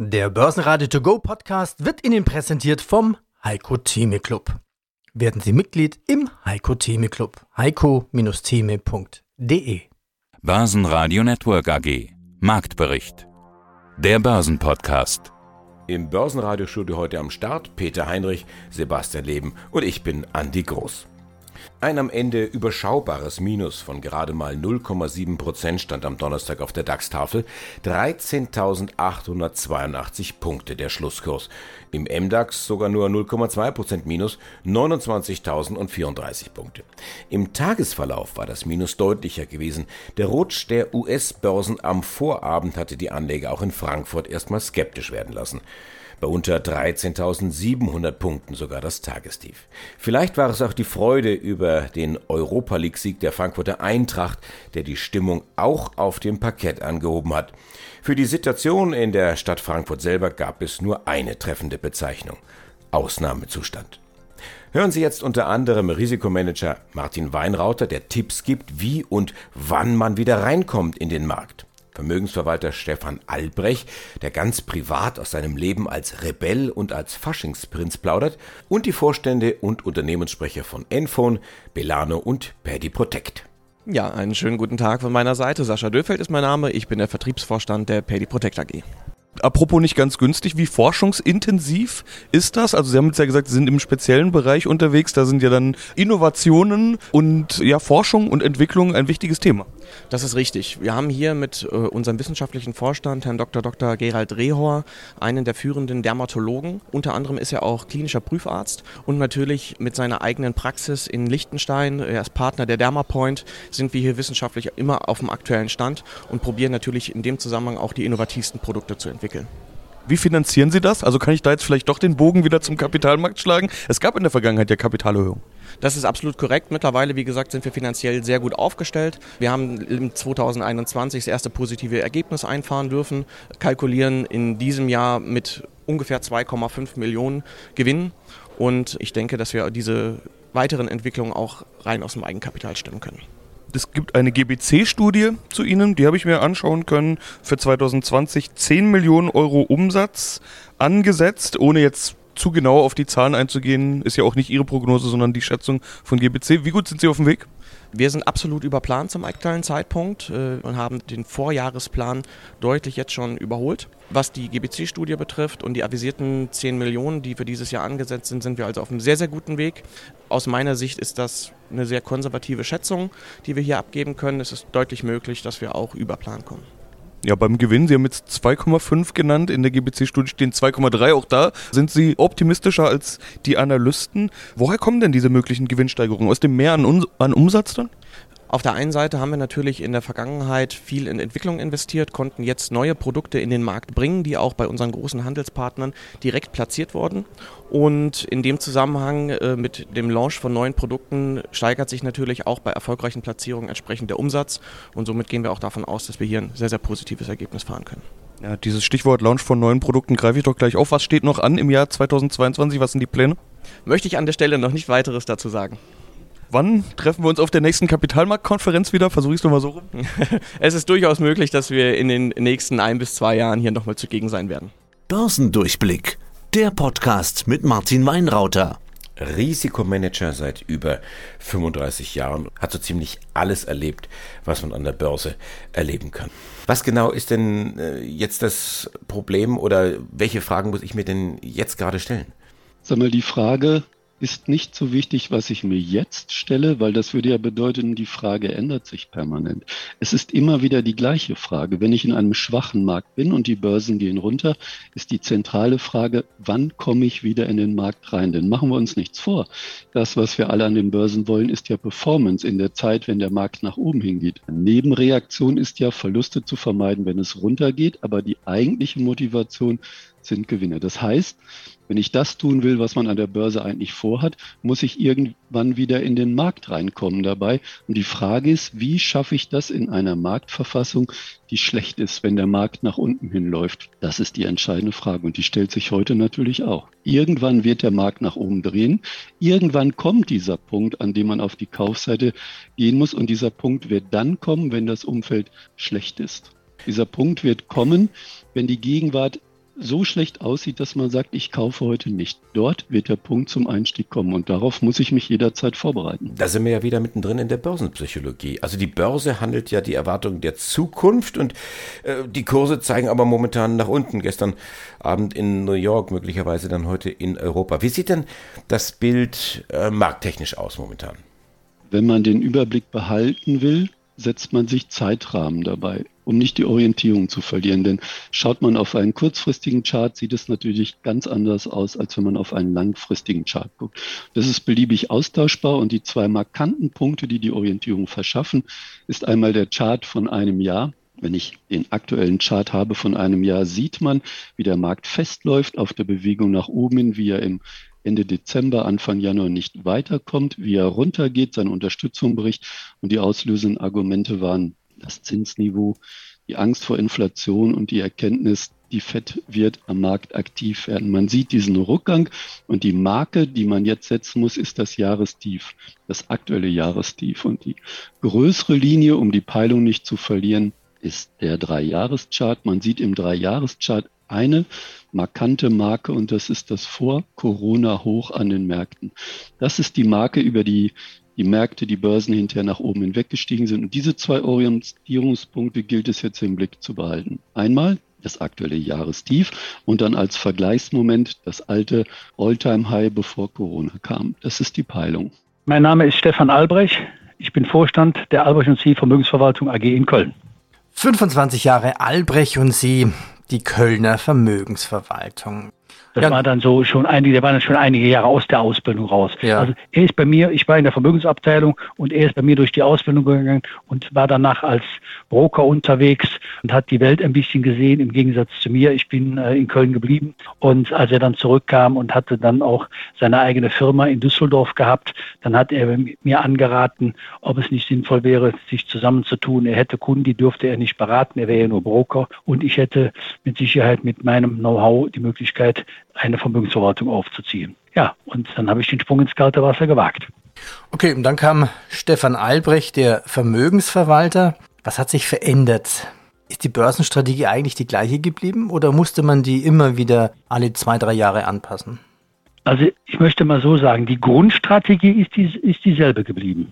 Der Börsenradio To Go Podcast wird Ihnen präsentiert vom Heiko Theme Club. Werden Sie Mitglied im Heiko Theme Club. heiko-theme.de Börsenradio Network AG Marktbericht Der Börsenpodcast Im Börsenradiostudio heute am Start Peter Heinrich, Sebastian Leben und ich bin Andi Groß. Ein am Ende überschaubares Minus von gerade mal 0,7% stand am Donnerstag auf der DAX-Tafel. 13.882 Punkte der Schlusskurs. Im MDAX sogar nur 0,2% Minus, 29.034 Punkte. Im Tagesverlauf war das Minus deutlicher gewesen. Der Rutsch der US-Börsen am Vorabend hatte die Anleger auch in Frankfurt erstmal skeptisch werden lassen bei unter 13.700 Punkten sogar das Tagestief. Vielleicht war es auch die Freude über den Europa League-Sieg der Frankfurter Eintracht, der die Stimmung auch auf dem Parkett angehoben hat. Für die Situation in der Stadt Frankfurt selber gab es nur eine treffende Bezeichnung. Ausnahmezustand. Hören Sie jetzt unter anderem Risikomanager Martin Weinrauter, der Tipps gibt, wie und wann man wieder reinkommt in den Markt. Vermögensverwalter Stefan Albrecht, der ganz privat aus seinem Leben als Rebell und als Faschingsprinz plaudert, und die Vorstände und Unternehmenssprecher von Enphone, Belano und Paddy Protect. Ja, einen schönen guten Tag von meiner Seite. Sascha Döfeld ist mein Name. Ich bin der Vertriebsvorstand der Paddy Protect AG. Apropos nicht ganz günstig, wie forschungsintensiv ist das? Also Sie haben jetzt ja gesagt, Sie sind im speziellen Bereich unterwegs, da sind ja dann Innovationen und ja Forschung und Entwicklung ein wichtiges Thema. Das ist richtig. Wir haben hier mit äh, unserem wissenschaftlichen Vorstand, Herrn Dr. Dr. Gerald Rehor, einen der führenden Dermatologen. Unter anderem ist er auch klinischer Prüfarzt und natürlich mit seiner eigenen Praxis in Liechtenstein, er ist Partner der Dermapoint, sind wir hier wissenschaftlich immer auf dem aktuellen Stand und probieren natürlich in dem Zusammenhang auch die innovativsten Produkte zu entwickeln. Wie finanzieren Sie das? Also kann ich da jetzt vielleicht doch den Bogen wieder zum Kapitalmarkt schlagen? Es gab in der Vergangenheit ja Kapitalerhöhung. Das ist absolut korrekt. Mittlerweile, wie gesagt, sind wir finanziell sehr gut aufgestellt. Wir haben im 2021 das erste positive Ergebnis einfahren dürfen, kalkulieren in diesem Jahr mit ungefähr 2,5 Millionen Gewinn. Und ich denke, dass wir diese weiteren Entwicklungen auch rein aus dem Eigenkapital stemmen können. Es gibt eine GBC-Studie zu Ihnen, die habe ich mir anschauen können. Für 2020 10 Millionen Euro Umsatz angesetzt, ohne jetzt zu genau auf die Zahlen einzugehen, ist ja auch nicht Ihre Prognose, sondern die Schätzung von GBC. Wie gut sind Sie auf dem Weg? Wir sind absolut überplant zum aktuellen Zeitpunkt äh, und haben den Vorjahresplan deutlich jetzt schon überholt. Was die GBC-Studie betrifft und die avisierten 10 Millionen, die für dieses Jahr angesetzt sind, sind wir also auf einem sehr, sehr guten Weg. Aus meiner Sicht ist das eine sehr konservative Schätzung, die wir hier abgeben können. Es ist deutlich möglich, dass wir auch über Plan kommen. Ja, beim Gewinn, Sie haben jetzt 2,5 genannt, in der GBC-Studie stehen 2,3. Auch da sind Sie optimistischer als die Analysten. Woher kommen denn diese möglichen Gewinnsteigerungen? Aus dem Mehr an, an Umsatz dann? Auf der einen Seite haben wir natürlich in der Vergangenheit viel in Entwicklung investiert, konnten jetzt neue Produkte in den Markt bringen, die auch bei unseren großen Handelspartnern direkt platziert wurden. Und in dem Zusammenhang äh, mit dem Launch von neuen Produkten steigert sich natürlich auch bei erfolgreichen Platzierungen entsprechend der Umsatz. Und somit gehen wir auch davon aus, dass wir hier ein sehr, sehr positives Ergebnis fahren können. Ja, dieses Stichwort Launch von neuen Produkten greife ich doch gleich auf. Was steht noch an im Jahr 2022? Was sind die Pläne? Möchte ich an der Stelle noch nicht weiteres dazu sagen. Wann treffen wir uns auf der nächsten Kapitalmarktkonferenz wieder? Versuche ich es nochmal so rum. es ist durchaus möglich, dass wir in den nächsten ein bis zwei Jahren hier nochmal zugegen sein werden. Börsendurchblick, der Podcast mit Martin Weinrauter. Risikomanager seit über 35 Jahren, hat so ziemlich alles erlebt, was man an der Börse erleben kann. Was genau ist denn äh, jetzt das Problem oder welche Fragen muss ich mir denn jetzt gerade stellen? Sag mal, die Frage, ist nicht so wichtig, was ich mir jetzt stelle, weil das würde ja bedeuten, die Frage ändert sich permanent. Es ist immer wieder die gleiche Frage. Wenn ich in einem schwachen Markt bin und die Börsen gehen runter, ist die zentrale Frage, wann komme ich wieder in den Markt rein? Denn machen wir uns nichts vor. Das, was wir alle an den Börsen wollen, ist ja Performance in der Zeit, wenn der Markt nach oben hingeht. Eine Nebenreaktion ist ja, Verluste zu vermeiden, wenn es runtergeht, aber die eigentliche Motivation sind Gewinne. Das heißt, wenn ich das tun will, was man an der Börse eigentlich vorhat, muss ich irgendwann wieder in den Markt reinkommen dabei. Und die Frage ist, wie schaffe ich das in einer Marktverfassung, die schlecht ist, wenn der Markt nach unten hinläuft? Das ist die entscheidende Frage und die stellt sich heute natürlich auch. Irgendwann wird der Markt nach oben drehen. Irgendwann kommt dieser Punkt, an dem man auf die Kaufseite gehen muss. Und dieser Punkt wird dann kommen, wenn das Umfeld schlecht ist. Dieser Punkt wird kommen, wenn die Gegenwart so schlecht aussieht, dass man sagt, ich kaufe heute nicht. Dort wird der Punkt zum Einstieg kommen und darauf muss ich mich jederzeit vorbereiten. Da sind wir ja wieder mittendrin in der Börsenpsychologie. Also die Börse handelt ja die Erwartungen der Zukunft und äh, die Kurse zeigen aber momentan nach unten. Gestern Abend in New York, möglicherweise dann heute in Europa. Wie sieht denn das Bild äh, markttechnisch aus momentan? Wenn man den Überblick behalten will, setzt man sich Zeitrahmen dabei, um nicht die Orientierung zu verlieren. Denn schaut man auf einen kurzfristigen Chart, sieht es natürlich ganz anders aus, als wenn man auf einen langfristigen Chart guckt. Das ist beliebig austauschbar und die zwei markanten Punkte, die die Orientierung verschaffen, ist einmal der Chart von einem Jahr. Wenn ich den aktuellen Chart habe von einem Jahr, sieht man, wie der Markt festläuft auf der Bewegung nach oben, wie er im Ende Dezember, Anfang Januar nicht weiterkommt, wie er runtergeht, seine Unterstützung bricht. Und die auslösenden Argumente waren das Zinsniveau, die Angst vor Inflation und die Erkenntnis, die FED wird am Markt aktiv werden. Man sieht diesen Rückgang und die Marke, die man jetzt setzen muss, ist das Jahrestief, das aktuelle Jahrestief. Und die größere Linie, um die Peilung nicht zu verlieren, ist der Drei-Jahres-Chart. Man sieht im Drei-Jahres-Chart eine markante Marke und das ist das Vor-Corona-Hoch an den Märkten. Das ist die Marke, über die die Märkte, die Börsen hinterher nach oben hinweggestiegen sind. Und diese zwei Orientierungspunkte gilt es jetzt im Blick zu behalten. Einmal das aktuelle Jahrestief und dann als Vergleichsmoment das alte All-Time-High, bevor Corona kam. Das ist die Peilung. Mein Name ist Stefan Albrecht. Ich bin Vorstand der Albrecht und Sie Vermögensverwaltung AG in Köln. 25 Jahre Albrecht und Sie die Kölner Vermögensverwaltung. Das ja. war dann so schon einige, der war dann schon einige Jahre aus der Ausbildung raus. Ja. Also er ist bei mir, ich war in der Vermögensabteilung und er ist bei mir durch die Ausbildung gegangen und war danach als Broker unterwegs und hat die Welt ein bisschen gesehen, im Gegensatz zu mir. Ich bin äh, in Köln geblieben und als er dann zurückkam und hatte dann auch seine eigene Firma in Düsseldorf gehabt, dann hat er mir angeraten, ob es nicht sinnvoll wäre, sich zusammenzutun. Er hätte Kunden, die dürfte er nicht beraten, er wäre ja nur Broker und ich hätte mit Sicherheit mit meinem Know-how die Möglichkeit, eine Vermögensverwaltung aufzuziehen. Ja, und dann habe ich den Sprung ins kalte Wasser gewagt. Okay, und dann kam Stefan Albrecht, der Vermögensverwalter. Was hat sich verändert? Ist die Börsenstrategie eigentlich die gleiche geblieben oder musste man die immer wieder alle zwei, drei Jahre anpassen? Also ich möchte mal so sagen, die Grundstrategie ist, die, ist dieselbe geblieben.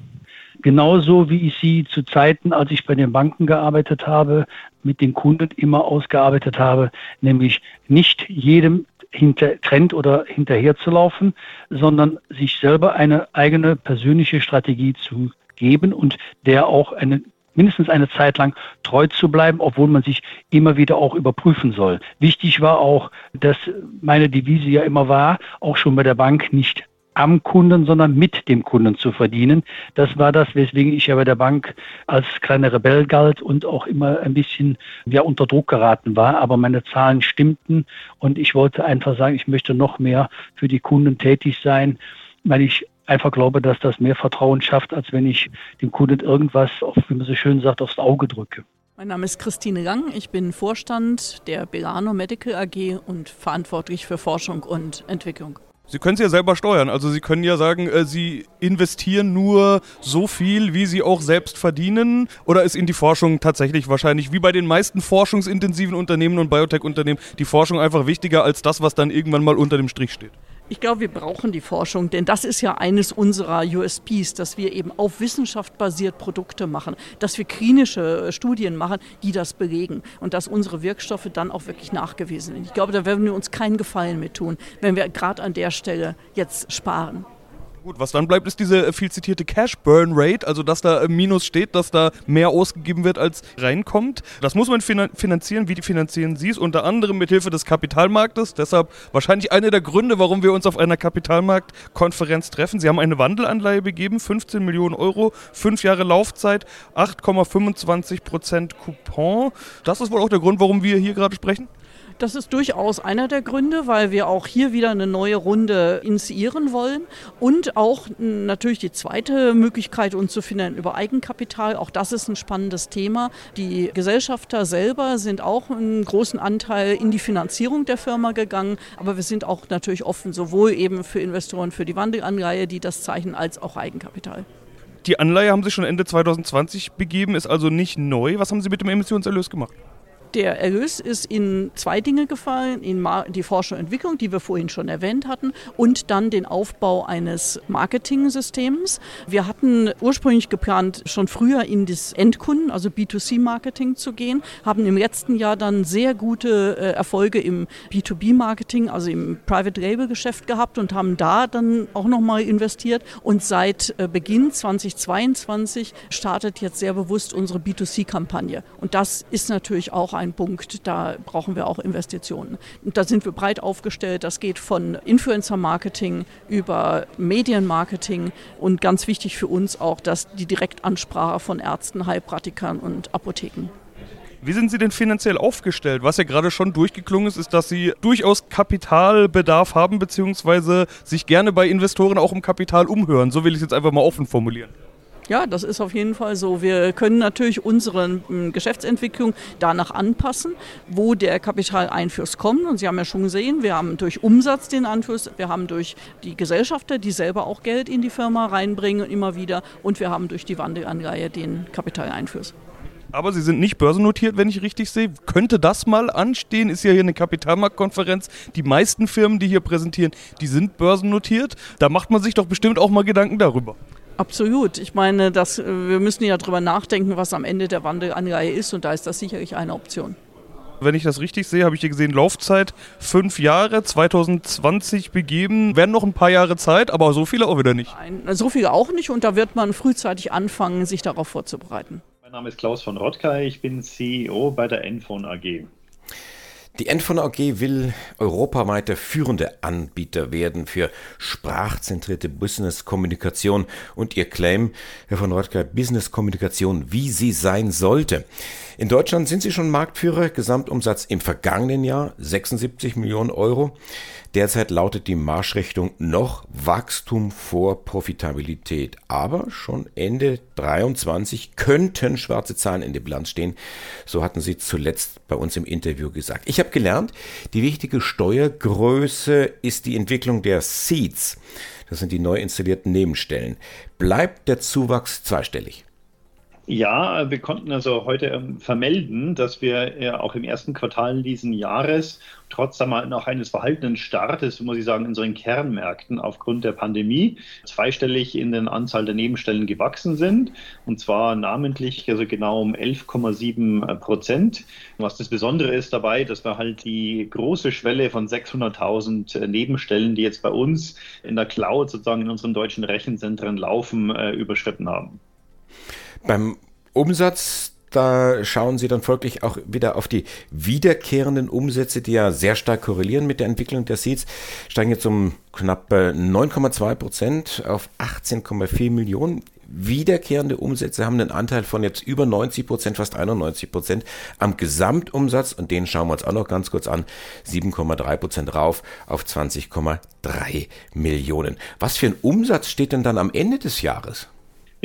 Genauso wie ich sie zu Zeiten, als ich bei den Banken gearbeitet habe, mit den Kunden immer ausgearbeitet habe, nämlich nicht jedem hinter Trend oder hinterher zu laufen, sondern sich selber eine eigene persönliche Strategie zu geben und der auch eine mindestens eine Zeit lang treu zu bleiben, obwohl man sich immer wieder auch überprüfen soll. Wichtig war auch, dass meine Devise ja immer war, auch schon bei der Bank nicht am Kunden, sondern mit dem Kunden zu verdienen. Das war das, weswegen ich ja bei der Bank als kleiner Rebell galt und auch immer ein bisschen ja, unter Druck geraten war. Aber meine Zahlen stimmten und ich wollte einfach sagen, ich möchte noch mehr für die Kunden tätig sein, weil ich einfach glaube, dass das mehr Vertrauen schafft, als wenn ich dem Kunden irgendwas, wie man so schön sagt, aufs Auge drücke. Mein Name ist Christine Gang, ich bin Vorstand der Belano Medical AG und verantwortlich für Forschung und Entwicklung. Sie können es ja selber steuern. Also Sie können ja sagen, äh, Sie investieren nur so viel, wie Sie auch selbst verdienen. Oder ist Ihnen die Forschung tatsächlich wahrscheinlich, wie bei den meisten forschungsintensiven Unternehmen und Biotech-Unternehmen, die Forschung einfach wichtiger als das, was dann irgendwann mal unter dem Strich steht? Ich glaube, wir brauchen die Forschung, denn das ist ja eines unserer USPs, dass wir eben auf Wissenschaft basiert Produkte machen, dass wir klinische äh, Studien machen, die das belegen und dass unsere Wirkstoffe dann auch wirklich nachgewiesen sind. Ich glaube, da werden wir uns keinen Gefallen mit tun, wenn wir gerade an der Stelle jetzt sparen. Gut, was dann bleibt, ist diese viel zitierte Cash Burn Rate, also dass da im Minus steht, dass da mehr ausgegeben wird, als reinkommt. Das muss man finanzieren. Wie finanzieren Sie es? Unter anderem mit Hilfe des Kapitalmarktes. Deshalb wahrscheinlich einer der Gründe, warum wir uns auf einer Kapitalmarktkonferenz treffen. Sie haben eine Wandelanleihe begeben, 15 Millionen Euro, fünf Jahre Laufzeit, 8,25 Prozent Coupon. Das ist wohl auch der Grund, warum wir hier gerade sprechen? Das ist durchaus einer der Gründe, weil wir auch hier wieder eine neue Runde initiieren wollen und auch natürlich die zweite Möglichkeit, uns zu finden über Eigenkapital. Auch das ist ein spannendes Thema. Die Gesellschafter selber sind auch einen großen Anteil in die Finanzierung der Firma gegangen, aber wir sind auch natürlich offen, sowohl eben für Investoren für die Wandelanleihe, die das zeichnen, als auch Eigenkapital. Die Anleihe haben Sie schon Ende 2020 begeben, ist also nicht neu. Was haben Sie mit dem Emissionserlös gemacht? Der Erlös ist in zwei Dinge gefallen, in die Forschung und Entwicklung, die wir vorhin schon erwähnt hatten, und dann den Aufbau eines Marketing-Systems. Wir hatten ursprünglich geplant, schon früher in das Endkunden, also B2C-Marketing zu gehen, haben im letzten Jahr dann sehr gute äh, Erfolge im B2B-Marketing, also im Private-Label-Geschäft gehabt und haben da dann auch nochmal investiert. Und seit äh, Beginn 2022 startet jetzt sehr bewusst unsere B2C-Kampagne. Und das ist natürlich auch ein Punkt, da brauchen wir auch Investitionen. Und da sind wir breit aufgestellt. Das geht von Influencer-Marketing über Medienmarketing und ganz wichtig für uns auch, dass die Direktansprache von Ärzten, Heilpraktikern und Apotheken. Wie sind Sie denn finanziell aufgestellt? Was ja gerade schon durchgeklungen ist, ist, dass Sie durchaus Kapitalbedarf haben, beziehungsweise sich gerne bei Investoren auch um Kapital umhören. So will ich es jetzt einfach mal offen formulieren. Ja, das ist auf jeden Fall so. Wir können natürlich unsere hm, Geschäftsentwicklung danach anpassen, wo der Kapitaleinfluss kommt. Und Sie haben ja schon gesehen, wir haben durch Umsatz den Einfluss, wir haben durch die Gesellschafter, die selber auch Geld in die Firma reinbringen immer wieder und wir haben durch die Wandelanleihe den Kapitaleinfluss. Aber Sie sind nicht börsennotiert, wenn ich richtig sehe. Könnte das mal anstehen? Ist ja hier eine Kapitalmarktkonferenz. Die meisten Firmen, die hier präsentieren, die sind börsennotiert. Da macht man sich doch bestimmt auch mal Gedanken darüber. Absolut. Ich meine, dass, wir müssen ja darüber nachdenken, was am Ende der Wandelanleihe ist und da ist das sicherlich eine Option. Wenn ich das richtig sehe, habe ich hier gesehen, Laufzeit fünf Jahre, 2020 begeben. Werden noch ein paar Jahre Zeit, aber so viele auch wieder nicht. Nein, so viele auch nicht und da wird man frühzeitig anfangen, sich darauf vorzubereiten. Mein Name ist Klaus von Rottkay, ich bin CEO bei der Enphone AG. Die Enphone AG will europaweit der führende Anbieter werden für sprachzentrierte Business-Kommunikation und ihr Claim, Herr von Rotker, Business-Kommunikation, wie sie sein sollte. In Deutschland sind sie schon Marktführer, Gesamtumsatz im vergangenen Jahr 76 Millionen Euro. Derzeit lautet die Marschrichtung noch Wachstum vor Profitabilität. Aber schon Ende 23 könnten schwarze Zahlen in der Bilanz stehen. So hatten sie zuletzt bei uns im Interview gesagt. Ich gelernt, die wichtige Steuergröße ist die Entwicklung der Seeds. Das sind die neu installierten Nebenstellen. Bleibt der Zuwachs zweistellig? Ja, wir konnten also heute ähm, vermelden, dass wir äh, auch im ersten Quartal diesen Jahres trotz einmal noch eines verhaltenen Startes, muss ich sagen, in unseren Kernmärkten aufgrund der Pandemie zweistellig in den Anzahl der Nebenstellen gewachsen sind. Und zwar namentlich, also genau um 11,7 Prozent. Was das Besondere ist dabei, dass wir halt die große Schwelle von 600.000 äh, Nebenstellen, die jetzt bei uns in der Cloud sozusagen in unseren deutschen Rechenzentren laufen, äh, überschritten haben. Beim Umsatz da schauen Sie dann folglich auch wieder auf die wiederkehrenden Umsätze, die ja sehr stark korrelieren mit der Entwicklung der Seeds, steigen jetzt um knapp 9,2 Prozent auf 18,4 Millionen. Wiederkehrende Umsätze haben einen Anteil von jetzt über 90 Prozent, fast 91 Prozent am Gesamtumsatz und den schauen wir uns auch noch ganz kurz an. 7,3 Prozent rauf auf 20,3 Millionen. Was für ein Umsatz steht denn dann am Ende des Jahres?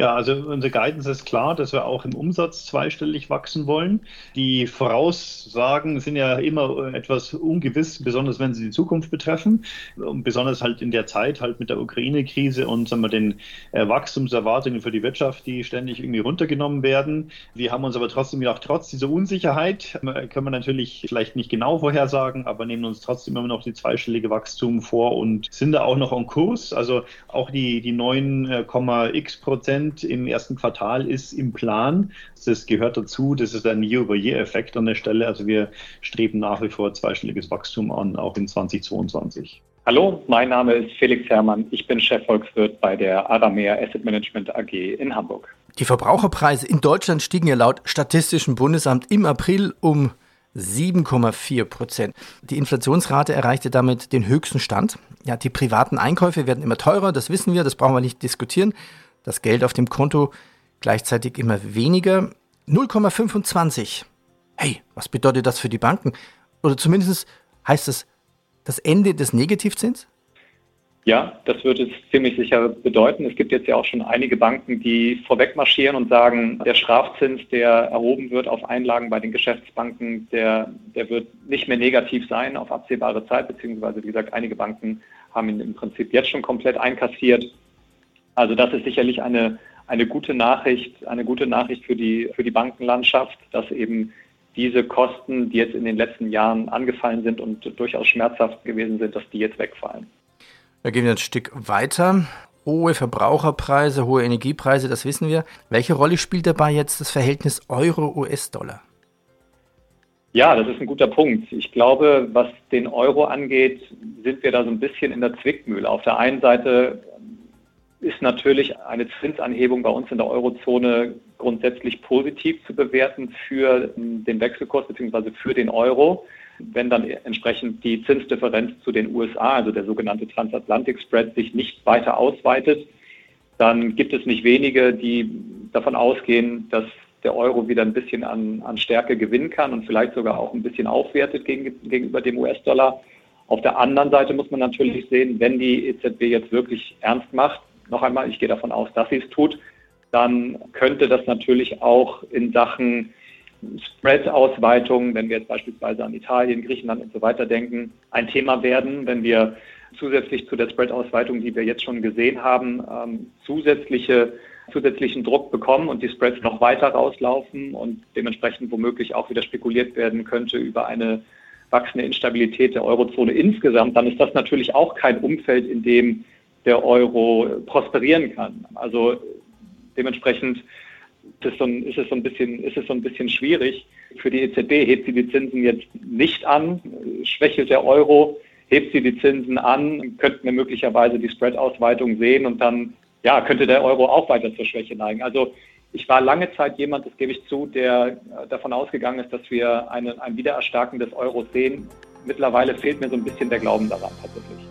Ja, also unsere Guidance ist klar, dass wir auch im Umsatz zweistellig wachsen wollen. Die Voraussagen sind ja immer etwas ungewiss, besonders wenn sie die Zukunft betreffen. Und besonders halt in der Zeit halt mit der Ukraine-Krise und sagen wir, den äh, Wachstumserwartungen für die Wirtschaft, die ständig irgendwie runtergenommen werden. Wir haben uns aber trotzdem gedacht, trotz dieser Unsicherheit äh, können wir natürlich vielleicht nicht genau vorhersagen, aber nehmen uns trotzdem immer noch die zweistellige Wachstum vor und sind da auch noch en Kurs. Also auch die, die 9,x Prozent Prozent im ersten Quartal ist im Plan. Das gehört dazu. Das ist ein Year-over-Year-Effekt an der Stelle. Also wir streben nach wie vor zweistelliges Wachstum an, auch in 2022. Hallo, mein Name ist Felix Herrmann. Ich bin Chefvolkswirt bei der Aramea Asset Management AG in Hamburg. Die Verbraucherpreise in Deutschland stiegen ja laut Statistischem Bundesamt im April um 7,4 Prozent. Die Inflationsrate erreichte damit den höchsten Stand. Ja, die privaten Einkäufe werden immer teurer, das wissen wir, das brauchen wir nicht diskutieren das Geld auf dem Konto gleichzeitig immer weniger. 0,25. Hey, was bedeutet das für die Banken? Oder zumindest heißt das das Ende des Negativzins? Ja, das wird es ziemlich sicher bedeuten. Es gibt jetzt ja auch schon einige Banken, die vorweg marschieren und sagen, der Strafzins, der erhoben wird auf Einlagen bei den Geschäftsbanken, der, der wird nicht mehr negativ sein auf absehbare Zeit, beziehungsweise wie gesagt, einige Banken haben ihn im Prinzip jetzt schon komplett einkassiert. Also das ist sicherlich eine, eine gute Nachricht, eine gute Nachricht für die, für die Bankenlandschaft, dass eben diese Kosten, die jetzt in den letzten Jahren angefallen sind und durchaus schmerzhaft gewesen sind, dass die jetzt wegfallen. Da gehen wir ein Stück weiter. Hohe Verbraucherpreise, hohe Energiepreise, das wissen wir. Welche Rolle spielt dabei jetzt das Verhältnis Euro-US-Dollar? Ja, das ist ein guter Punkt. Ich glaube, was den Euro angeht, sind wir da so ein bisschen in der Zwickmühle. Auf der einen Seite ist natürlich eine Zinsanhebung bei uns in der Eurozone grundsätzlich positiv zu bewerten für den Wechselkurs bzw. für den Euro. Wenn dann entsprechend die Zinsdifferenz zu den USA, also der sogenannte Transatlantic Spread, sich nicht weiter ausweitet, dann gibt es nicht wenige, die davon ausgehen, dass der Euro wieder ein bisschen an, an Stärke gewinnen kann und vielleicht sogar auch ein bisschen aufwertet gegen, gegenüber dem US-Dollar. Auf der anderen Seite muss man natürlich sehen, wenn die EZB jetzt wirklich ernst macht, noch einmal, ich gehe davon aus, dass sie es tut, dann könnte das natürlich auch in Sachen Spread-Ausweitung, wenn wir jetzt beispielsweise an Italien, Griechenland und so weiter denken, ein Thema werden, wenn wir zusätzlich zu der Spread-Ausweitung, die wir jetzt schon gesehen haben, ähm, zusätzliche zusätzlichen Druck bekommen und die Spreads noch weiter rauslaufen und dementsprechend womöglich auch wieder spekuliert werden könnte über eine wachsende Instabilität der Eurozone insgesamt, dann ist das natürlich auch kein Umfeld, in dem der Euro prosperieren kann. Also dementsprechend ist es so ein, ist es so ein, bisschen, ist es so ein bisschen schwierig. Für die EZB hebt sie die Zinsen jetzt nicht an, schwächelt der Euro, hebt sie die Zinsen an, könnten wir möglicherweise die Spread-Ausweitung sehen und dann ja, könnte der Euro auch weiter zur Schwäche neigen. Also ich war lange Zeit jemand, das gebe ich zu, der davon ausgegangen ist, dass wir eine, ein Wiedererstarken des Euros sehen. Mittlerweile fehlt mir so ein bisschen der Glauben daran tatsächlich.